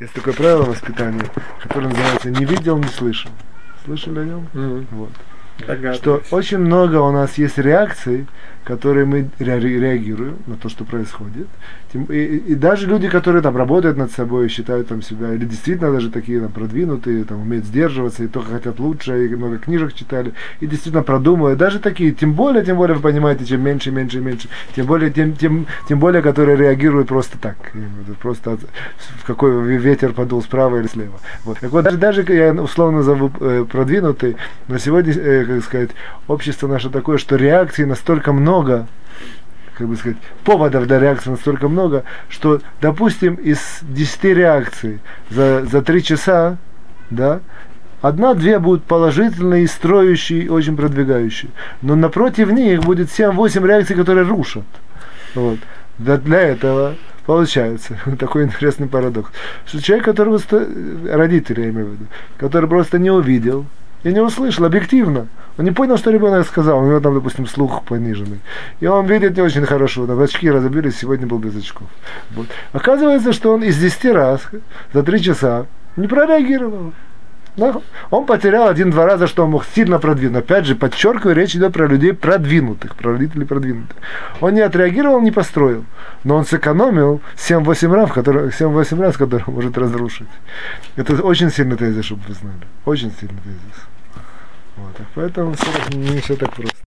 Есть такое правило воспитания, которое называется «не видел, не слышал». Слышали о нем? Мгм. Вот. Догадываюсь. Что очень много у нас есть реакций, которые мы ре- реагируем на то, что происходит. И, и- даже люди, которые там работают над собой, считают там себя, или действительно даже такие там продвинутые, там умеют сдерживаться, и только хотят лучше, и много книжек читали, и действительно продумывают, даже такие, тем более, тем более, вы понимаете, чем меньше, меньше, меньше, тем более, тем, тем, тем более, которые реагируют просто так, просто от- в какой ветер подул справа или слева. Вот. Так вот, даже, даже я условно назову э, продвинутый, на сегодня, э, как сказать, общество наше такое, что реакций настолько много, как бы сказать, поводов для реакции настолько много, что, допустим, из 10 реакций за, за 3 часа, да, одна-две будут положительные, строящие, очень продвигающие. Но напротив них будет 7-8 реакций, которые рушат. Вот. Да для этого получается такой интересный парадокс. Что человек, которого сто- родители, я имею в виду, который просто не увидел и не услышал объективно. Он не понял, что ребенок сказал. У него там, допустим, слух пониженный. И он видит не очень хорошо. Там очки разбились, сегодня был без очков. Вот. Оказывается, что он из 10 раз за 3 часа не прореагировал. Да? Он потерял один-два раза, что он мог сильно продвинуть. Опять же, подчеркиваю, речь идет про людей продвинутых, про родителей продвинутых. Он не отреагировал, не построил, но он сэкономил 7-8 раз, которые, 7-8 раз, которые может разрушить. Это очень сильный тезис, чтобы вы знали. Очень сильный тезис. Вот, поэтому не все так просто.